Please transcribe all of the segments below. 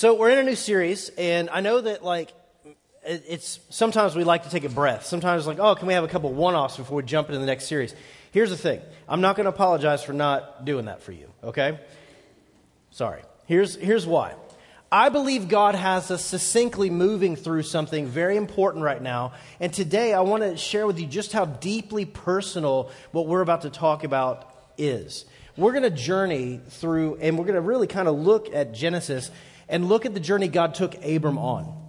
So we're in a new series, and I know that like it's sometimes we like to take a breath. Sometimes like, oh, can we have a couple one-offs before we jump into the next series? Here's the thing: I'm not going to apologize for not doing that for you. Okay? Sorry. Here's here's why. I believe God has us succinctly moving through something very important right now. And today I want to share with you just how deeply personal what we're about to talk about is. We're going to journey through, and we're going to really kind of look at Genesis and look at the journey God took Abram on.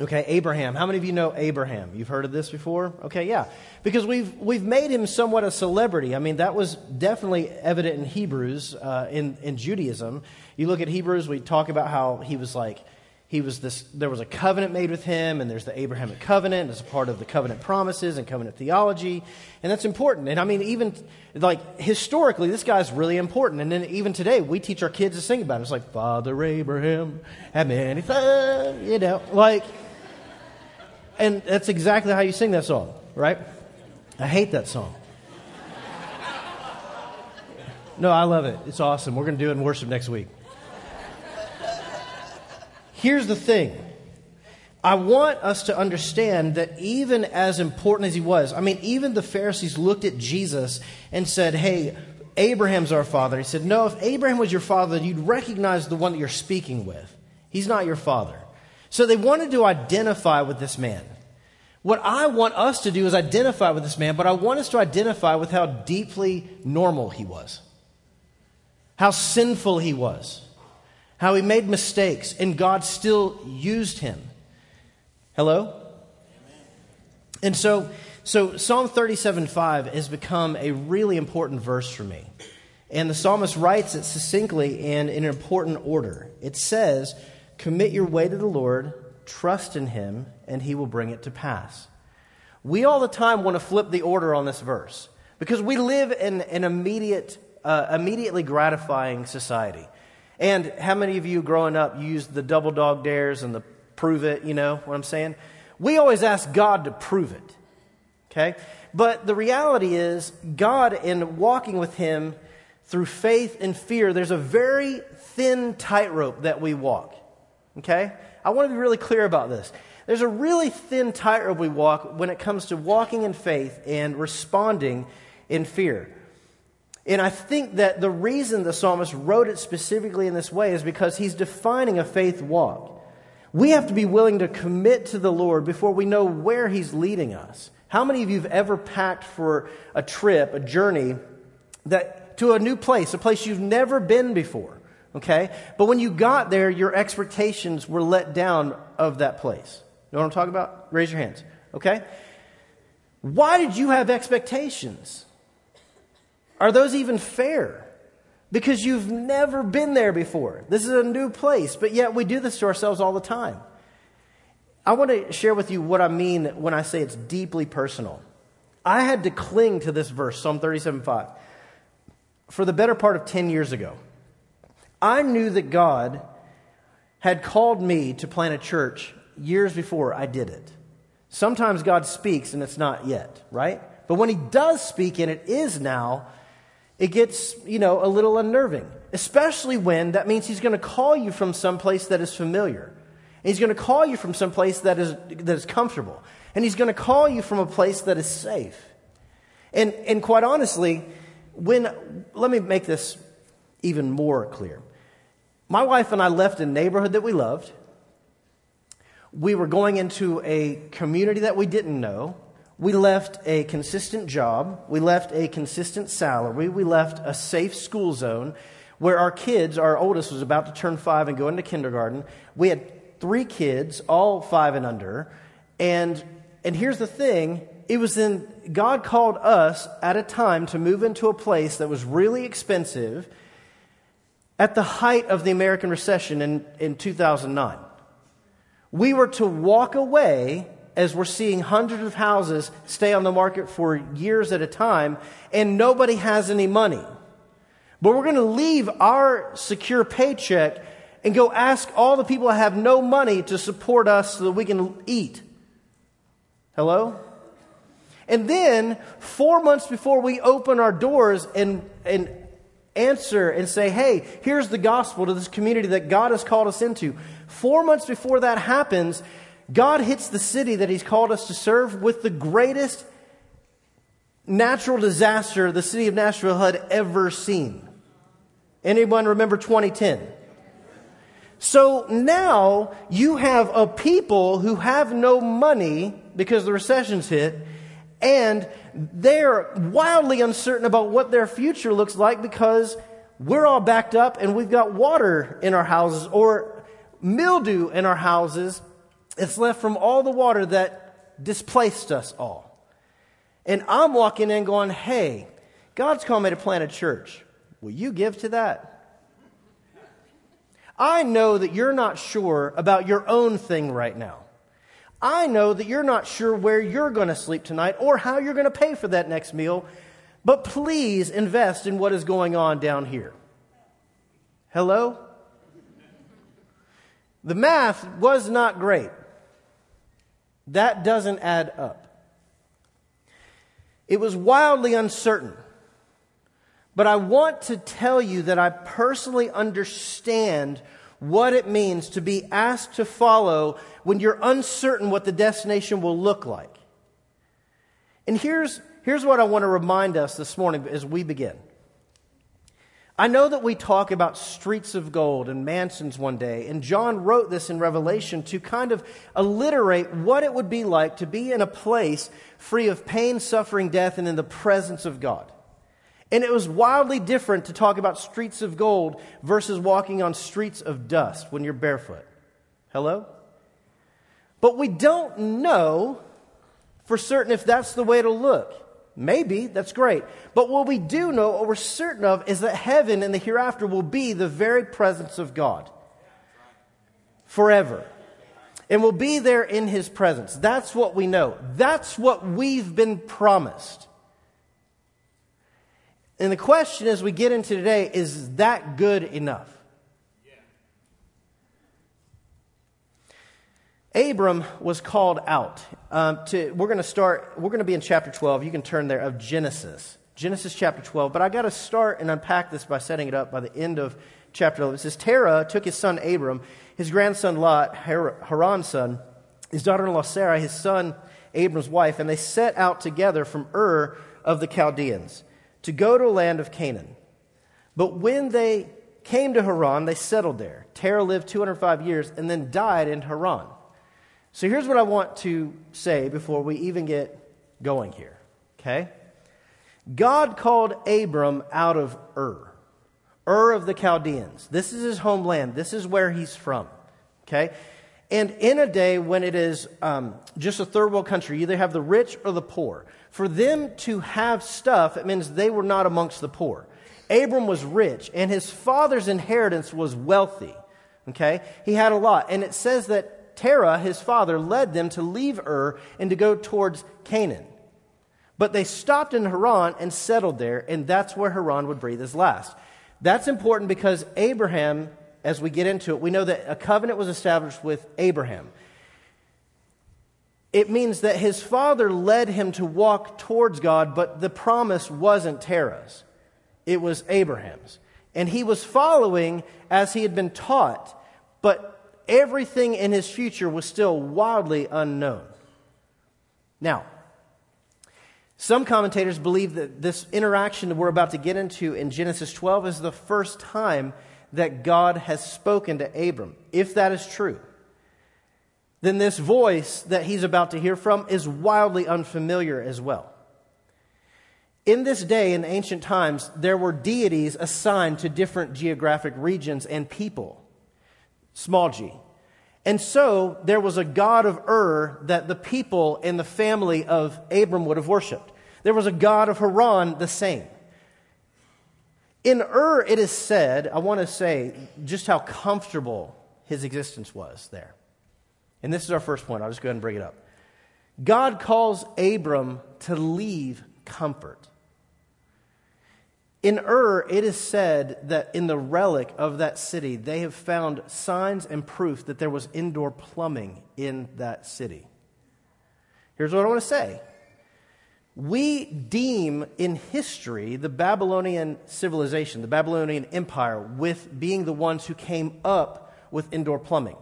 Okay, Abraham. How many of you know Abraham? You've heard of this before? Okay, yeah. Because we've, we've made him somewhat a celebrity. I mean, that was definitely evident in Hebrews, uh, in, in Judaism. You look at Hebrews, we talk about how he was like, he was this, there was a covenant made with him, and there's the Abrahamic covenant as a part of the covenant promises and covenant theology. And that's important. And I mean, even like historically, this guy's really important. And then even today, we teach our kids to sing about it. It's like, Father Abraham had many sons, you know, like, and that's exactly how you sing that song, right? I hate that song. No, I love it. It's awesome. We're going to do it in worship next week. Here's the thing. I want us to understand that even as important as he was, I mean, even the Pharisees looked at Jesus and said, Hey, Abraham's our father. He said, No, if Abraham was your father, you'd recognize the one that you're speaking with. He's not your father. So they wanted to identify with this man. What I want us to do is identify with this man, but I want us to identify with how deeply normal he was, how sinful he was, how he made mistakes, and God still used him. Hello? And so, so Psalm 37.5 has become a really important verse for me. And the psalmist writes it succinctly and in an important order. It says, Commit your way to the Lord, trust in him, and he will bring it to pass. We all the time want to flip the order on this verse because we live in an immediate, uh, immediately gratifying society. And how many of you growing up used the double dog dares and the prove it, you know what I'm saying? We always ask God to prove it. Okay? But the reality is, God, in walking with Him through faith and fear, there's a very thin tightrope that we walk. Okay? I want to be really clear about this. There's a really thin tightrope we walk when it comes to walking in faith and responding in fear. And I think that the reason the psalmist wrote it specifically in this way is because he's defining a faith walk. We have to be willing to commit to the Lord before we know where he's leading us. How many of you have ever packed for a trip, a journey that to a new place, a place you've never been before? Okay? But when you got there, your expectations were let down of that place. You know what I'm talking about? Raise your hands. Okay? Why did you have expectations? Are those even fair? Because you've never been there before. This is a new place, but yet we do this to ourselves all the time. I want to share with you what I mean when I say it's deeply personal. I had to cling to this verse, Psalm 37:5, for the better part of 10 years ago. I knew that God had called me to plant a church years before I did it. Sometimes God speaks and it's not yet, right? But when He does speak and it is now, it gets, you know, a little unnerving, especially when that means He's going to call you from some place that is familiar. And he's going to call you from some place that is, that is comfortable. And He's going to call you from a place that is safe. And, and quite honestly, when, let me make this even more clear. My wife and I left a neighborhood that we loved. We were going into a community that we didn't know. We left a consistent job. We left a consistent salary. We left a safe school zone where our kids, our oldest was about to turn five and go into kindergarten. We had three kids, all five and under. And, and here's the thing it was then God called us at a time to move into a place that was really expensive at the height of the American recession in, in 2009. We were to walk away as we're seeing hundreds of houses stay on the market for years at a time, and nobody has any money. But we're going to leave our secure paycheck and go ask all the people that have no money to support us so that we can eat. Hello? And then, four months before we open our doors and, and answer and say, hey, here's the gospel to this community that God has called us into. Four months before that happens, God hits the city that He's called us to serve with the greatest natural disaster the city of Nashville had ever seen. Anyone remember 2010? So now you have a people who have no money because the recession's hit, and they're wildly uncertain about what their future looks like because we're all backed up and we've got water in our houses or mildew in our houses. It's left from all the water that displaced us all. And I'm walking in going, hey, God's called me to plant a church. Will you give to that? I know that you're not sure about your own thing right now. I know that you're not sure where you're going to sleep tonight or how you're going to pay for that next meal, but please invest in what is going on down here. Hello? The math was not great. That doesn't add up. It was wildly uncertain. But I want to tell you that I personally understand what it means to be asked to follow when you're uncertain what the destination will look like. And here's, here's what I want to remind us this morning as we begin. I know that we talk about streets of gold and mansions one day, and John wrote this in Revelation to kind of alliterate what it would be like to be in a place free of pain, suffering, death, and in the presence of God. And it was wildly different to talk about streets of gold versus walking on streets of dust when you're barefoot. Hello? But we don't know for certain if that's the way to look. Maybe, that's great. But what we do know, what we're certain of, is that heaven and the hereafter will be the very presence of God forever. And will be there in his presence. That's what we know. That's what we've been promised. And the question as we get into today is that good enough? Abram was called out. Um, to, we're going to start, we're going to be in chapter 12. You can turn there of Genesis. Genesis chapter 12. But I got to start and unpack this by setting it up by the end of chapter 12. It says, Terah took his son Abram, his grandson Lot, Haran's son, his daughter in law Sarah, his son Abram's wife, and they set out together from Ur of the Chaldeans to go to a land of Canaan. But when they came to Haran, they settled there. Terah lived 205 years and then died in Haran. So here's what I want to say before we even get going here. Okay? God called Abram out of Ur, Ur of the Chaldeans. This is his homeland. This is where he's from. Okay? And in a day when it is um, just a third world country, you either have the rich or the poor. For them to have stuff, it means they were not amongst the poor. Abram was rich, and his father's inheritance was wealthy. Okay? He had a lot. And it says that Terah, his father, led them to leave Ur and to go towards Canaan. But they stopped in Haran and settled there, and that's where Haran would breathe his last. That's important because Abraham, as we get into it, we know that a covenant was established with Abraham it means that his father led him to walk towards God, but the promise wasn't Terah's, it was Abraham's. And he was following as he had been taught, but everything in his future was still wildly unknown. Now, some commentators believe that this interaction that we're about to get into in Genesis 12 is the first time that God has spoken to Abram, if that is true then this voice that he's about to hear from is wildly unfamiliar as well. In this day, in ancient times, there were deities assigned to different geographic regions and people, small g. And so there was a god of Ur that the people and the family of Abram would have worshiped. There was a god of Haran, the same. In Ur, it is said, I want to say just how comfortable his existence was there. And this is our first point. I'll just go ahead and bring it up. God calls Abram to leave comfort. In Ur, it is said that in the relic of that city, they have found signs and proof that there was indoor plumbing in that city. Here's what I want to say we deem in history the Babylonian civilization, the Babylonian Empire, with being the ones who came up with indoor plumbing.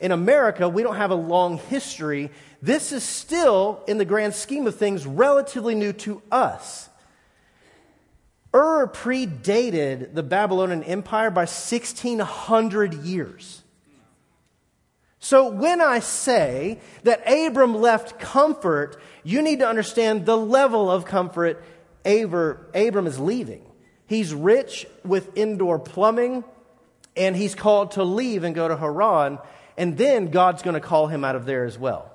In America, we don't have a long history. This is still, in the grand scheme of things, relatively new to us. Ur predated the Babylonian Empire by 1600 years. So when I say that Abram left comfort, you need to understand the level of comfort Abram is leaving. He's rich with indoor plumbing, and he's called to leave and go to Haran, and then God's going to call him out of there as well.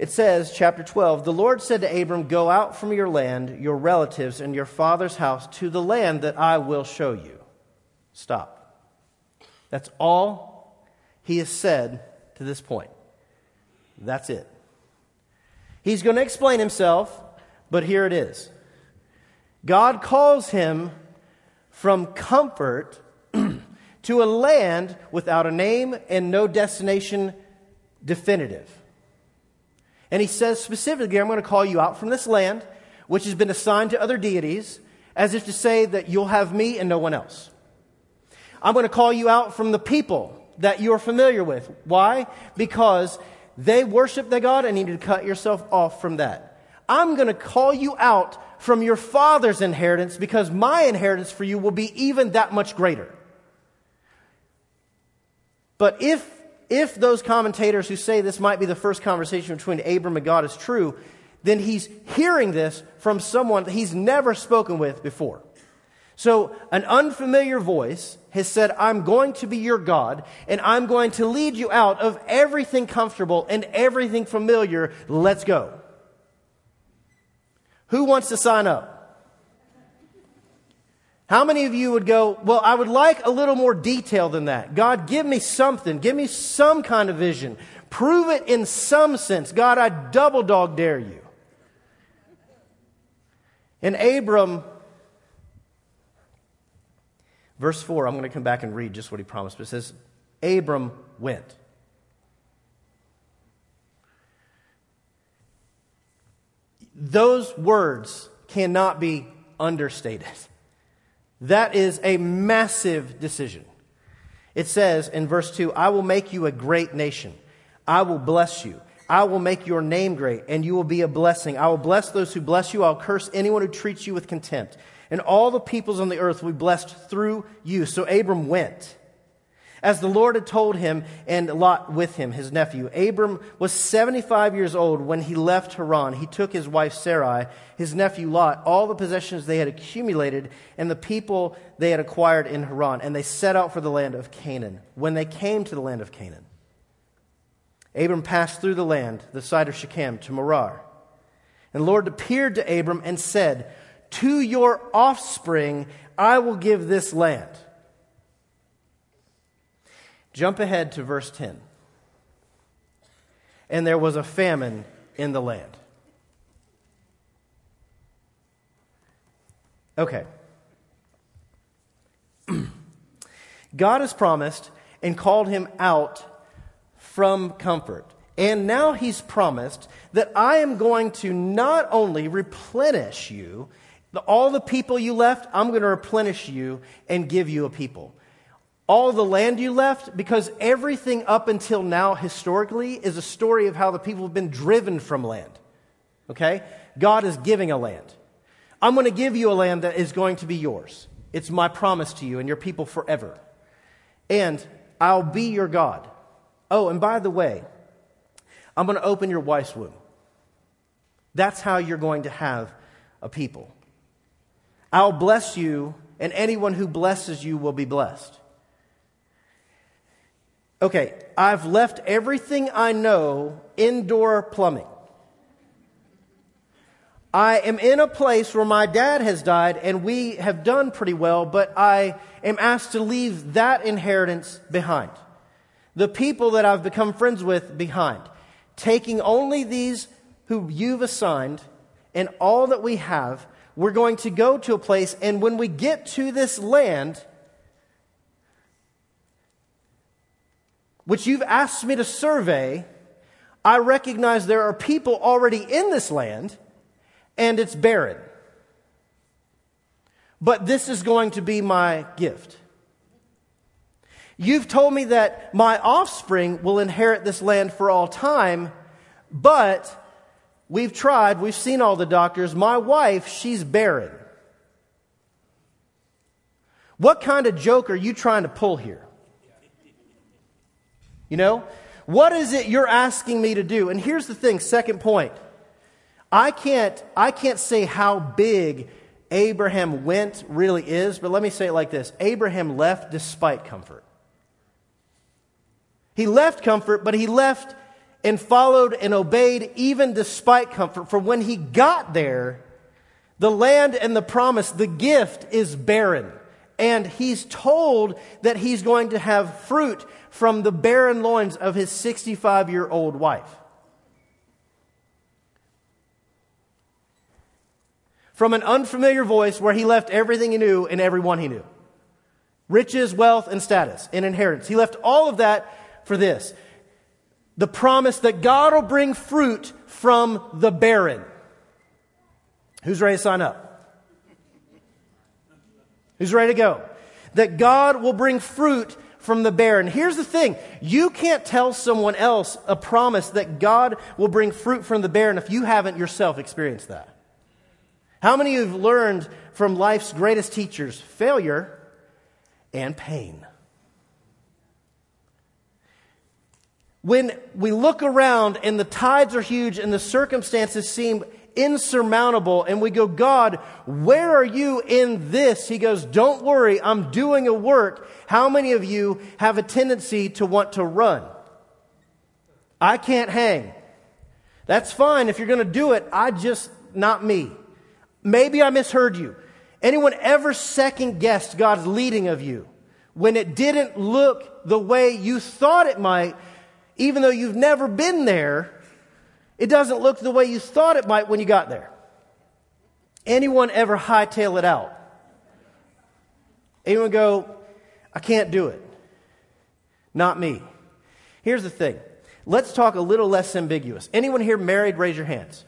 It says, chapter 12, the Lord said to Abram, Go out from your land, your relatives, and your father's house to the land that I will show you. Stop. That's all he has said to this point. That's it. He's going to explain himself, but here it is. God calls him from comfort to a land without a name and no destination definitive. And he says specifically, I'm going to call you out from this land, which has been assigned to other deities, as if to say that you'll have me and no one else. I'm going to call you out from the people that you're familiar with. Why? Because they worship their God and you need to cut yourself off from that. I'm going to call you out from your father's inheritance because my inheritance for you will be even that much greater. But if, if those commentators who say this might be the first conversation between Abram and God is true, then he's hearing this from someone that he's never spoken with before. So, an unfamiliar voice has said, I'm going to be your God, and I'm going to lead you out of everything comfortable and everything familiar. Let's go. Who wants to sign up? How many of you would go, Well, I would like a little more detail than that. God, give me something. Give me some kind of vision. Prove it in some sense. God, I double dog dare you. And Abram Verse 4, I'm going to come back and read just what he promised, but it says, Abram went. Those words cannot be understated. That is a massive decision. It says in verse 2 I will make you a great nation. I will bless you. I will make your name great, and you will be a blessing. I will bless those who bless you. I'll curse anyone who treats you with contempt and all the peoples on the earth will be blessed through you. So Abram went. As the Lord had told him, and Lot with him, his nephew. Abram was 75 years old when he left Haran. He took his wife Sarai, his nephew Lot, all the possessions they had accumulated, and the people they had acquired in Haran, and they set out for the land of Canaan. When they came to the land of Canaan, Abram passed through the land, the side of Shechem, to Moreh. And the Lord appeared to Abram and said, to your offspring I will give this land. Jump ahead to verse 10. And there was a famine in the land. Okay. God has promised and called him out from comfort. And now he's promised that I am going to not only replenish you all the people you left, I'm going to replenish you and give you a people. All the land you left, because everything up until now, historically, is a story of how the people have been driven from land. Okay? God is giving a land. I'm going to give you a land that is going to be yours. It's my promise to you and your people forever. And I'll be your God. Oh, and by the way, I'm going to open your wife's womb. That's how you're going to have a people. I'll bless you, and anyone who blesses you will be blessed. Okay, I've left everything I know indoor plumbing. I am in a place where my dad has died and we have done pretty well, but I am asked to leave that inheritance behind. The people that I've become friends with behind. Taking only these who you've assigned and all that we have we're going to go to a place, and when we get to this land, which you've asked me to survey, I recognize there are people already in this land, and it's barren. But this is going to be my gift. You've told me that my offspring will inherit this land for all time, but we've tried, we've seen all the doctors. My wife, she's barren. What kind of joke are you trying to pull here? You know? What is it you're asking me to do? And here's the thing, second point. I can't, I can't say how big Abraham went really is, but let me say it like this Abraham left despite comfort. He left comfort, but he left and followed and obeyed even despite comfort. For when he got there, the land and the promise, the gift is barren. And he's told that he's going to have fruit from the barren loins of his 65 year old wife. From an unfamiliar voice where he left everything he knew and everyone he knew riches, wealth, and status, and inheritance. He left all of that for this the promise that God will bring fruit from the barren. Who's ready to sign up? Who's ready to go? That God will bring fruit from the barren. Here's the thing you can't tell someone else a promise that God will bring fruit from the barren if you haven't yourself experienced that. How many of you have learned from life's greatest teachers failure and pain? When we look around and the tides are huge and the circumstances seem insurmountable and we go, God, where are you in this? He goes, Don't worry, I'm doing a work. How many of you have a tendency to want to run? I can't hang. That's fine if you're going to do it. I just, not me. Maybe I misheard you. Anyone ever second guessed God's leading of you when it didn't look the way you thought it might? even though you've never been there, it doesn't look the way you thought it might when you got there. Anyone ever hightail it out? Anyone go, I can't do it? Not me. Here's the thing. Let's talk a little less ambiguous. Anyone here married? Raise your hands.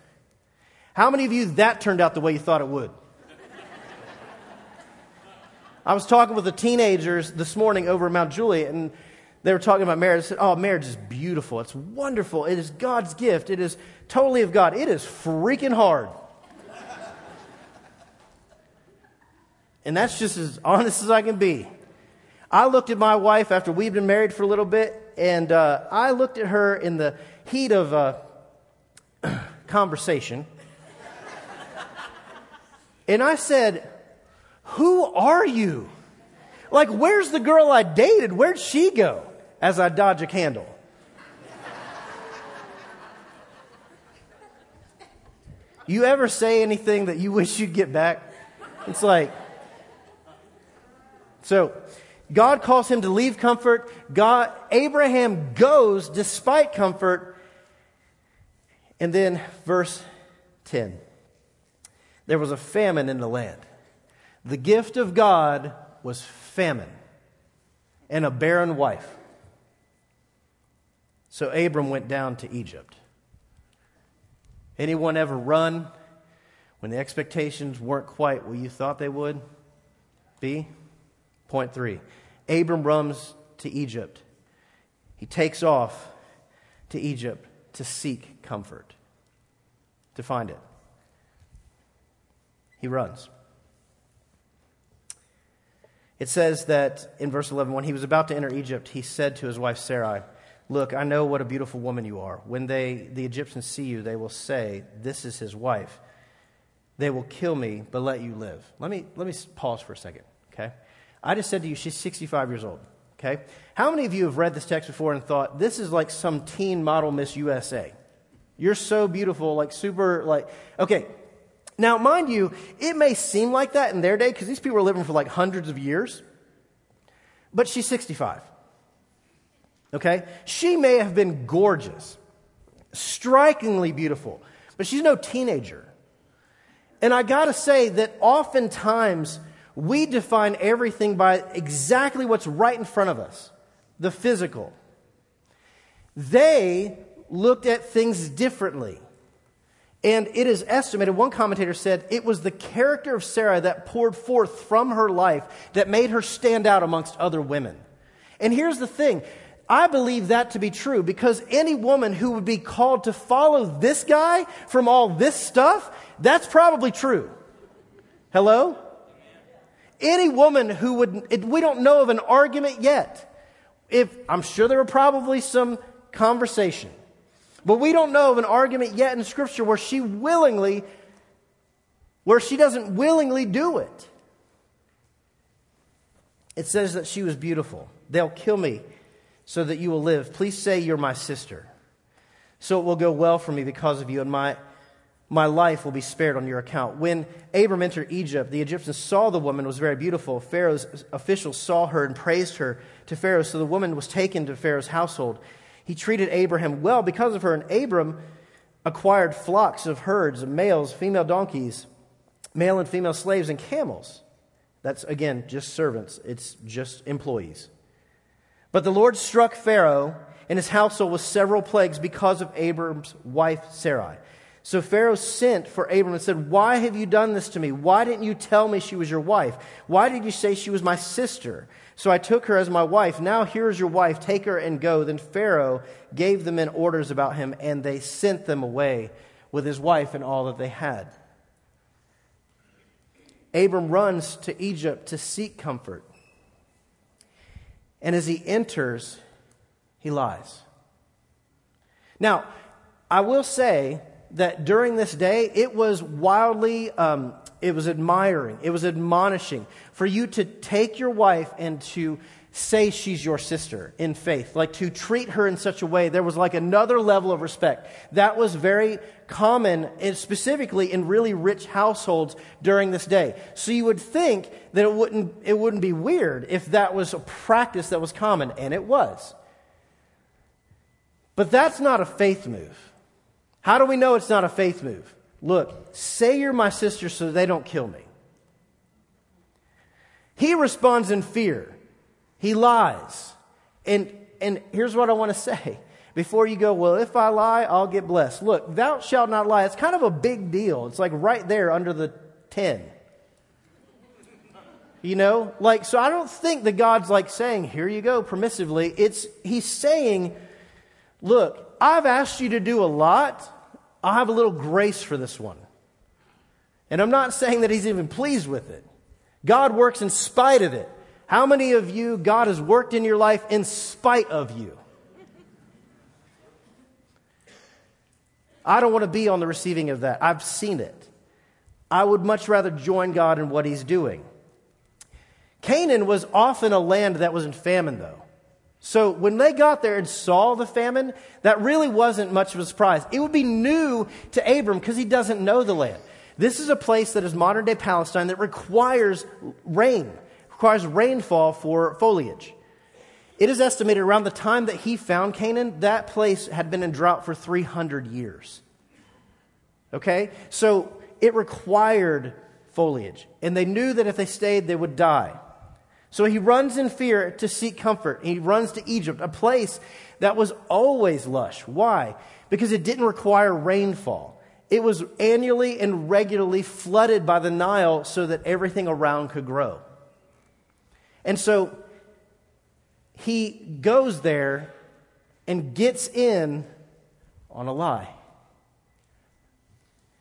How many of you that turned out the way you thought it would? I was talking with the teenagers this morning over at Mount Juliet, and they were talking about marriage. I said, Oh, marriage is beautiful. It's wonderful. It is God's gift. It is totally of God. It is freaking hard. and that's just as honest as I can be. I looked at my wife after we'd been married for a little bit, and uh, I looked at her in the heat of uh, conversation. and I said, Who are you? Like, where's the girl I dated? Where'd she go? As I dodge a candle. You ever say anything that you wish you'd get back? It's like, so God calls him to leave comfort. God, Abraham goes despite comfort. And then verse 10. There was a famine in the land. The gift of God was famine and a barren wife. So Abram went down to Egypt. Anyone ever run when the expectations weren't quite what you thought they would be? Point three Abram runs to Egypt. He takes off to Egypt to seek comfort, to find it. He runs. It says that in verse 11, when he was about to enter Egypt, he said to his wife Sarai, Look, I know what a beautiful woman you are. When they, the Egyptians see you, they will say, This is his wife. They will kill me, but let you live. Let me, let me pause for a second, okay? I just said to you, she's 65 years old, okay? How many of you have read this text before and thought, This is like some teen model Miss USA? You're so beautiful, like super, like, okay. Now, mind you, it may seem like that in their day because these people were living for like hundreds of years, but she's 65. Okay? She may have been gorgeous, strikingly beautiful, but she's no teenager. And I gotta say that oftentimes we define everything by exactly what's right in front of us the physical. They looked at things differently. And it is estimated, one commentator said, it was the character of Sarah that poured forth from her life that made her stand out amongst other women. And here's the thing I believe that to be true because any woman who would be called to follow this guy from all this stuff, that's probably true. Hello? Any woman who would, we don't know of an argument yet. If, I'm sure there were probably some conversation. But we don't know of an argument yet in Scripture where she willingly, where she doesn't willingly do it. It says that she was beautiful. They'll kill me so that you will live. Please say you're my sister. So it will go well for me because of you, and my, my life will be spared on your account. When Abram entered Egypt, the Egyptians saw the woman was very beautiful. Pharaoh's officials saw her and praised her to Pharaoh, so the woman was taken to Pharaoh's household. He treated Abraham well because of her, and Abram acquired flocks of herds of males, female donkeys, male and female slaves, and camels. That's, again, just servants, it's just employees. But the Lord struck Pharaoh and his household with several plagues because of Abram's wife Sarai. So Pharaoh sent for Abram and said, Why have you done this to me? Why didn't you tell me she was your wife? Why did you say she was my sister? So I took her as my wife. Now here is your wife. Take her and go. Then Pharaoh gave the men orders about him, and they sent them away with his wife and all that they had. Abram runs to Egypt to seek comfort. And as he enters, he lies. Now, I will say that during this day, it was wildly, um, it was admiring, it was admonishing for you to take your wife and to say she's your sister in faith, like to treat her in such a way. There was like another level of respect. That was very common, specifically in really rich households during this day. So you would think that it wouldn't, it wouldn't be weird if that was a practice that was common, and it was. But that's not a faith move. How do we know it's not a faith move? Look, say you're my sister so they don't kill me. He responds in fear. He lies. And, and here's what I want to say. Before you go, well, if I lie, I'll get blessed. Look, thou shalt not lie. It's kind of a big deal. It's like right there under the 10. You know, like, so I don't think that God's like saying, here you go, permissively. It's, he's saying, look, I've asked you to do a lot. I'll have a little grace for this one. And I'm not saying that he's even pleased with it. God works in spite of it. How many of you, God has worked in your life in spite of you? I don't want to be on the receiving of that. I've seen it. I would much rather join God in what He's doing. Canaan was often a land that was in famine, though. So when they got there and saw the famine, that really wasn't much of a surprise. It would be new to Abram because he doesn't know the land. This is a place that is modern day Palestine that requires rain requires rainfall for foliage. It is estimated around the time that he found Canaan, that place had been in drought for 300 years. Okay? So it required foliage. And they knew that if they stayed, they would die. So he runs in fear to seek comfort. He runs to Egypt, a place that was always lush. Why? Because it didn't require rainfall. It was annually and regularly flooded by the Nile so that everything around could grow. And so he goes there and gets in on a lie.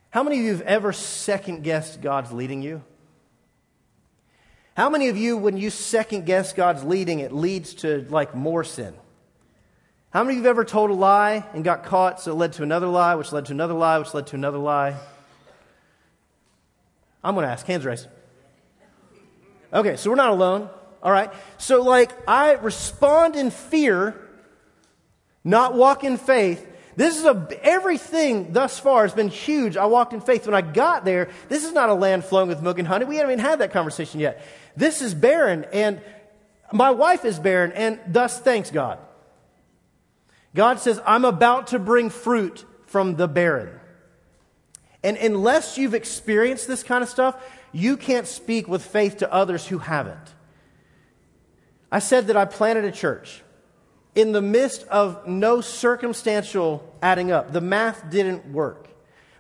How many of you have ever second guessed God's leading you? How many of you, when you second guess God's leading, it leads to like more sin? How many of you have ever told a lie and got caught, so it led to another lie, which led to another lie, which led to another lie? I'm going to ask. Hands raised. Okay, so we're not alone. All right? So, like, I respond in fear, not walk in faith. This is a, everything thus far has been huge. I walked in faith. When I got there, this is not a land flowing with milk and honey. We haven't even had that conversation yet. This is barren, and my wife is barren, and thus thanks God. God says, I'm about to bring fruit from the barren. And unless you've experienced this kind of stuff, you can't speak with faith to others who haven't. I said that I planted a church in the midst of no circumstantial adding up. The math didn't work.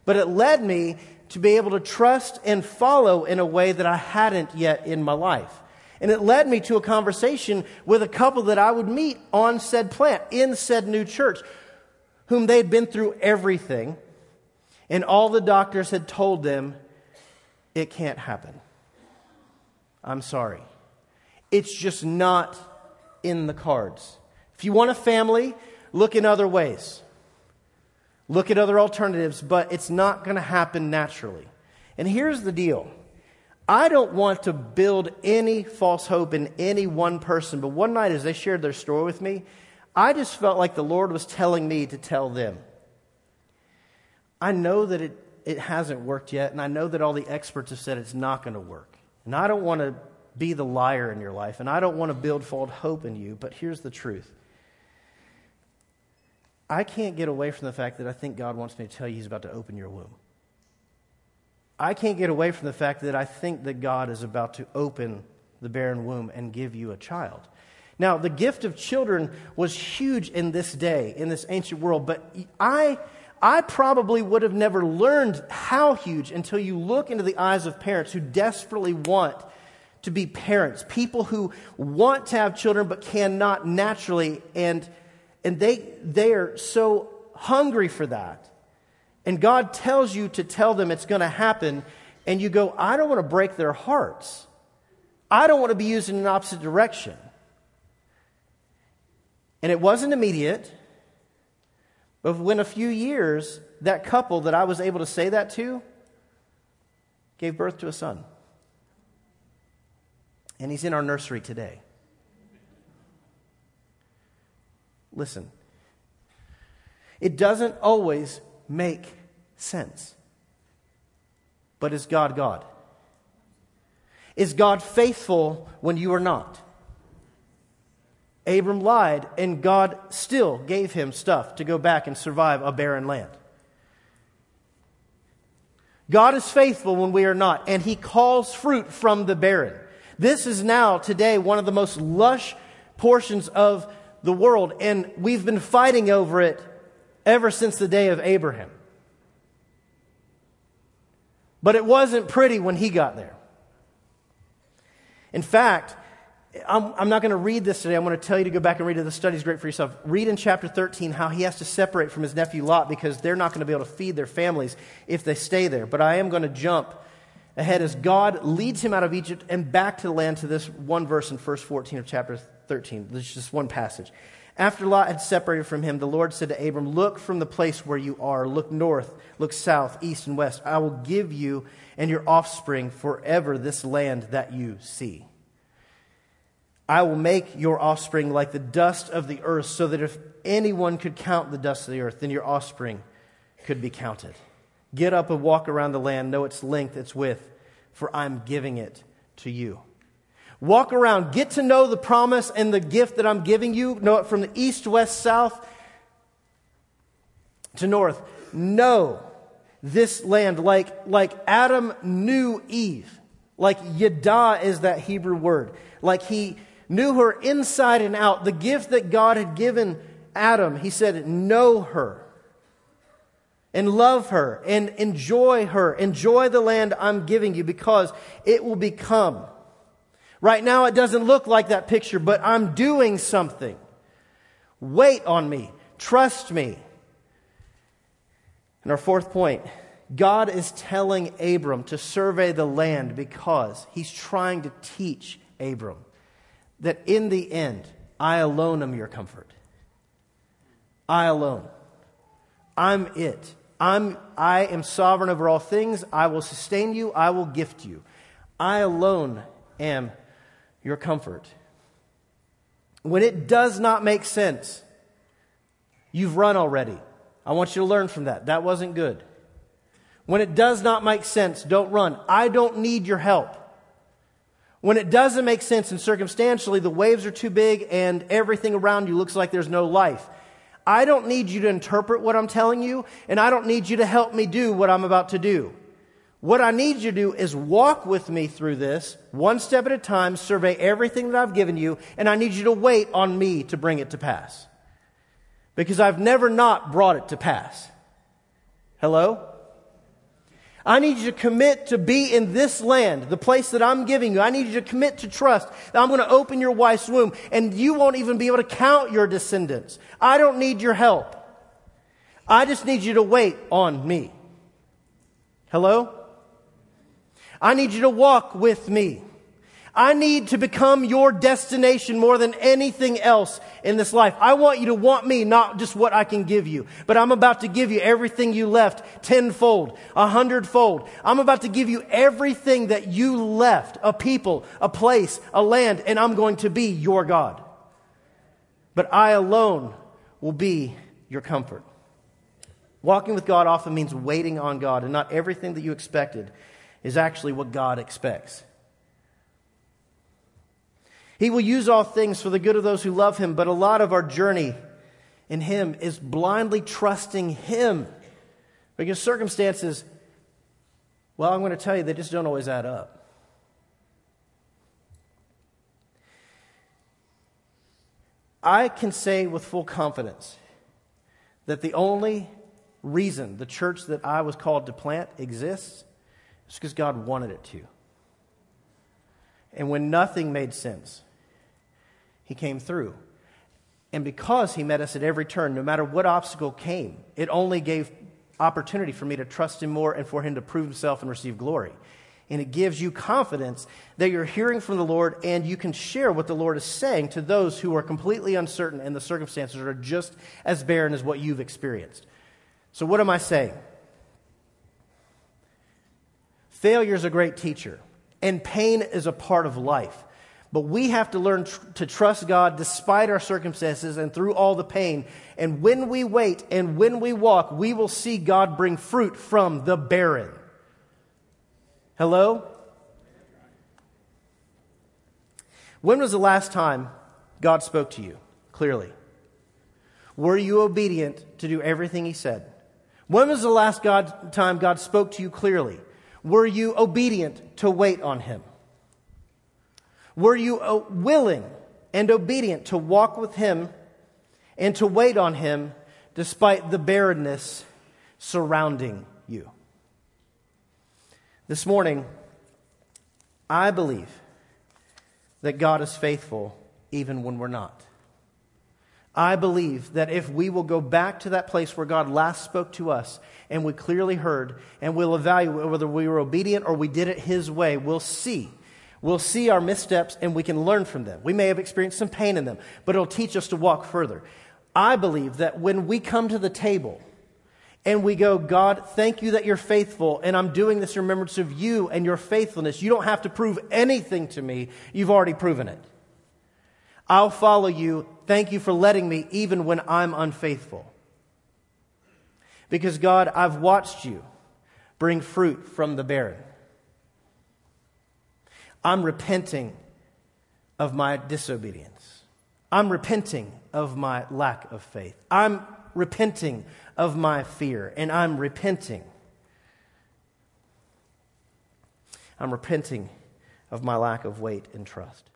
but it led me to be able to trust and follow in a way that I hadn't yet in my life. And it led me to a conversation with a couple that I would meet on said plant, in said new church, whom they'd been through everything, and all the doctors had told them, it can't happen. I'm sorry. It's just not in the cards. If you want a family, look in other ways. Look at other alternatives, but it's not going to happen naturally. And here's the deal I don't want to build any false hope in any one person, but one night as they shared their story with me, I just felt like the Lord was telling me to tell them. I know that it, it hasn't worked yet, and I know that all the experts have said it's not going to work. And I don't want to be the liar in your life, and I don't want to build false hope in you, but here's the truth I can't get away from the fact that I think God wants me to tell you He's about to open your womb. I can't get away from the fact that I think that God is about to open the barren womb and give you a child. Now, the gift of children was huge in this day, in this ancient world, but I, I probably would have never learned how huge until you look into the eyes of parents who desperately want to be parents, people who want to have children but cannot naturally, and and they, they are so hungry for that. And God tells you to tell them it's going to happen, and you go, I don't want to break their hearts. I don't want to be used in an opposite direction. And it wasn't immediate, but within a few years, that couple that I was able to say that to gave birth to a son. And he's in our nursery today. Listen, it doesn't always make sense. But is God God? Is God faithful when you are not? Abram lied, and God still gave him stuff to go back and survive a barren land. God is faithful when we are not, and He calls fruit from the barren. This is now, today, one of the most lush portions of the world, and we've been fighting over it ever since the day of Abraham. But it wasn't pretty when he got there. In fact, I'm, I'm not going to read this today. I'm going to tell you to go back and read it. The study's great for yourself. Read in chapter 13 how he has to separate from his nephew Lot because they're not going to be able to feed their families if they stay there. But I am going to jump ahead as God leads him out of Egypt and back to the land to this one verse in verse 14 of chapter 13. There's just one passage. After Lot had separated from him, the Lord said to Abram, Look from the place where you are. Look north, look south, east, and west. I will give you and your offspring forever this land that you see. I will make your offspring like the dust of the earth, so that if anyone could count the dust of the earth, then your offspring could be counted. Get up and walk around the land, know its length, its width, for I'm giving it to you. Walk around, get to know the promise and the gift that I'm giving you. Know it from the east, west, south to north. Know this land like, like Adam knew Eve. Like Yada is that Hebrew word. Like he knew her inside and out. The gift that God had given Adam, he said, know her and love her and enjoy her. Enjoy the land I'm giving you because it will become Right now, it doesn't look like that picture, but I'm doing something. Wait on me. Trust me. And our fourth point God is telling Abram to survey the land because he's trying to teach Abram that in the end, I alone am your comfort. I alone. I'm it. I'm, I am sovereign over all things. I will sustain you. I will gift you. I alone am your comfort. When it does not make sense, you've run already. I want you to learn from that. That wasn't good. When it does not make sense, don't run. I don't need your help. When it doesn't make sense and circumstantially the waves are too big and everything around you looks like there's no life, I don't need you to interpret what I'm telling you, and I don't need you to help me do what I'm about to do. What I need you to do is walk with me through this, one step at a time, survey everything that I've given you, and I need you to wait on me to bring it to pass. Because I've never not brought it to pass. Hello? I need you to commit to be in this land, the place that I'm giving you. I need you to commit to trust that I'm going to open your wife's womb and you won't even be able to count your descendants. I don't need your help. I just need you to wait on me. Hello? I need you to walk with me. I need to become your destination more than anything else in this life. I want you to want me, not just what I can give you, but I'm about to give you everything you left tenfold, a hundredfold. I'm about to give you everything that you left, a people, a place, a land, and I'm going to be your God. But I alone will be your comfort. Walking with God often means waiting on God, and not everything that you expected is actually what God expects. He will use all things for the good of those who love him, but a lot of our journey in him is blindly trusting him. Because circumstances, well, I'm going to tell you, they just don't always add up. I can say with full confidence that the only reason the church that I was called to plant exists is because God wanted it to. And when nothing made sense, he came through. And because He met us at every turn, no matter what obstacle came, it only gave opportunity for me to trust Him more and for Him to prove Himself and receive glory. And it gives you confidence that you're hearing from the Lord and you can share what the Lord is saying to those who are completely uncertain and the circumstances are just as barren as what you've experienced. So, what am I saying? Failure is a great teacher, and pain is a part of life. But we have to learn tr- to trust God despite our circumstances and through all the pain. And when we wait and when we walk, we will see God bring fruit from the barren. Hello? When was the last time God spoke to you clearly? Were you obedient to do everything He said? When was the last God, time God spoke to you clearly? Were you obedient to wait on Him? Were you uh, willing and obedient to walk with Him and to wait on Him despite the barrenness surrounding you? This morning, I believe that God is faithful even when we're not. I believe that if we will go back to that place where God last spoke to us and we clearly heard and we'll evaluate whether we were obedient or we did it His way, we'll see We'll see our missteps and we can learn from them. We may have experienced some pain in them, but it'll teach us to walk further. I believe that when we come to the table and we go, God, thank you that you're faithful, and I'm doing this in remembrance of you and your faithfulness, you don't have to prove anything to me. You've already proven it. I'll follow you. Thank you for letting me, even when I'm unfaithful. Because, God, I've watched you bring fruit from the barren. I'm repenting of my disobedience. I'm repenting of my lack of faith. I'm repenting of my fear, and I'm repenting. I'm repenting of my lack of wait and trust.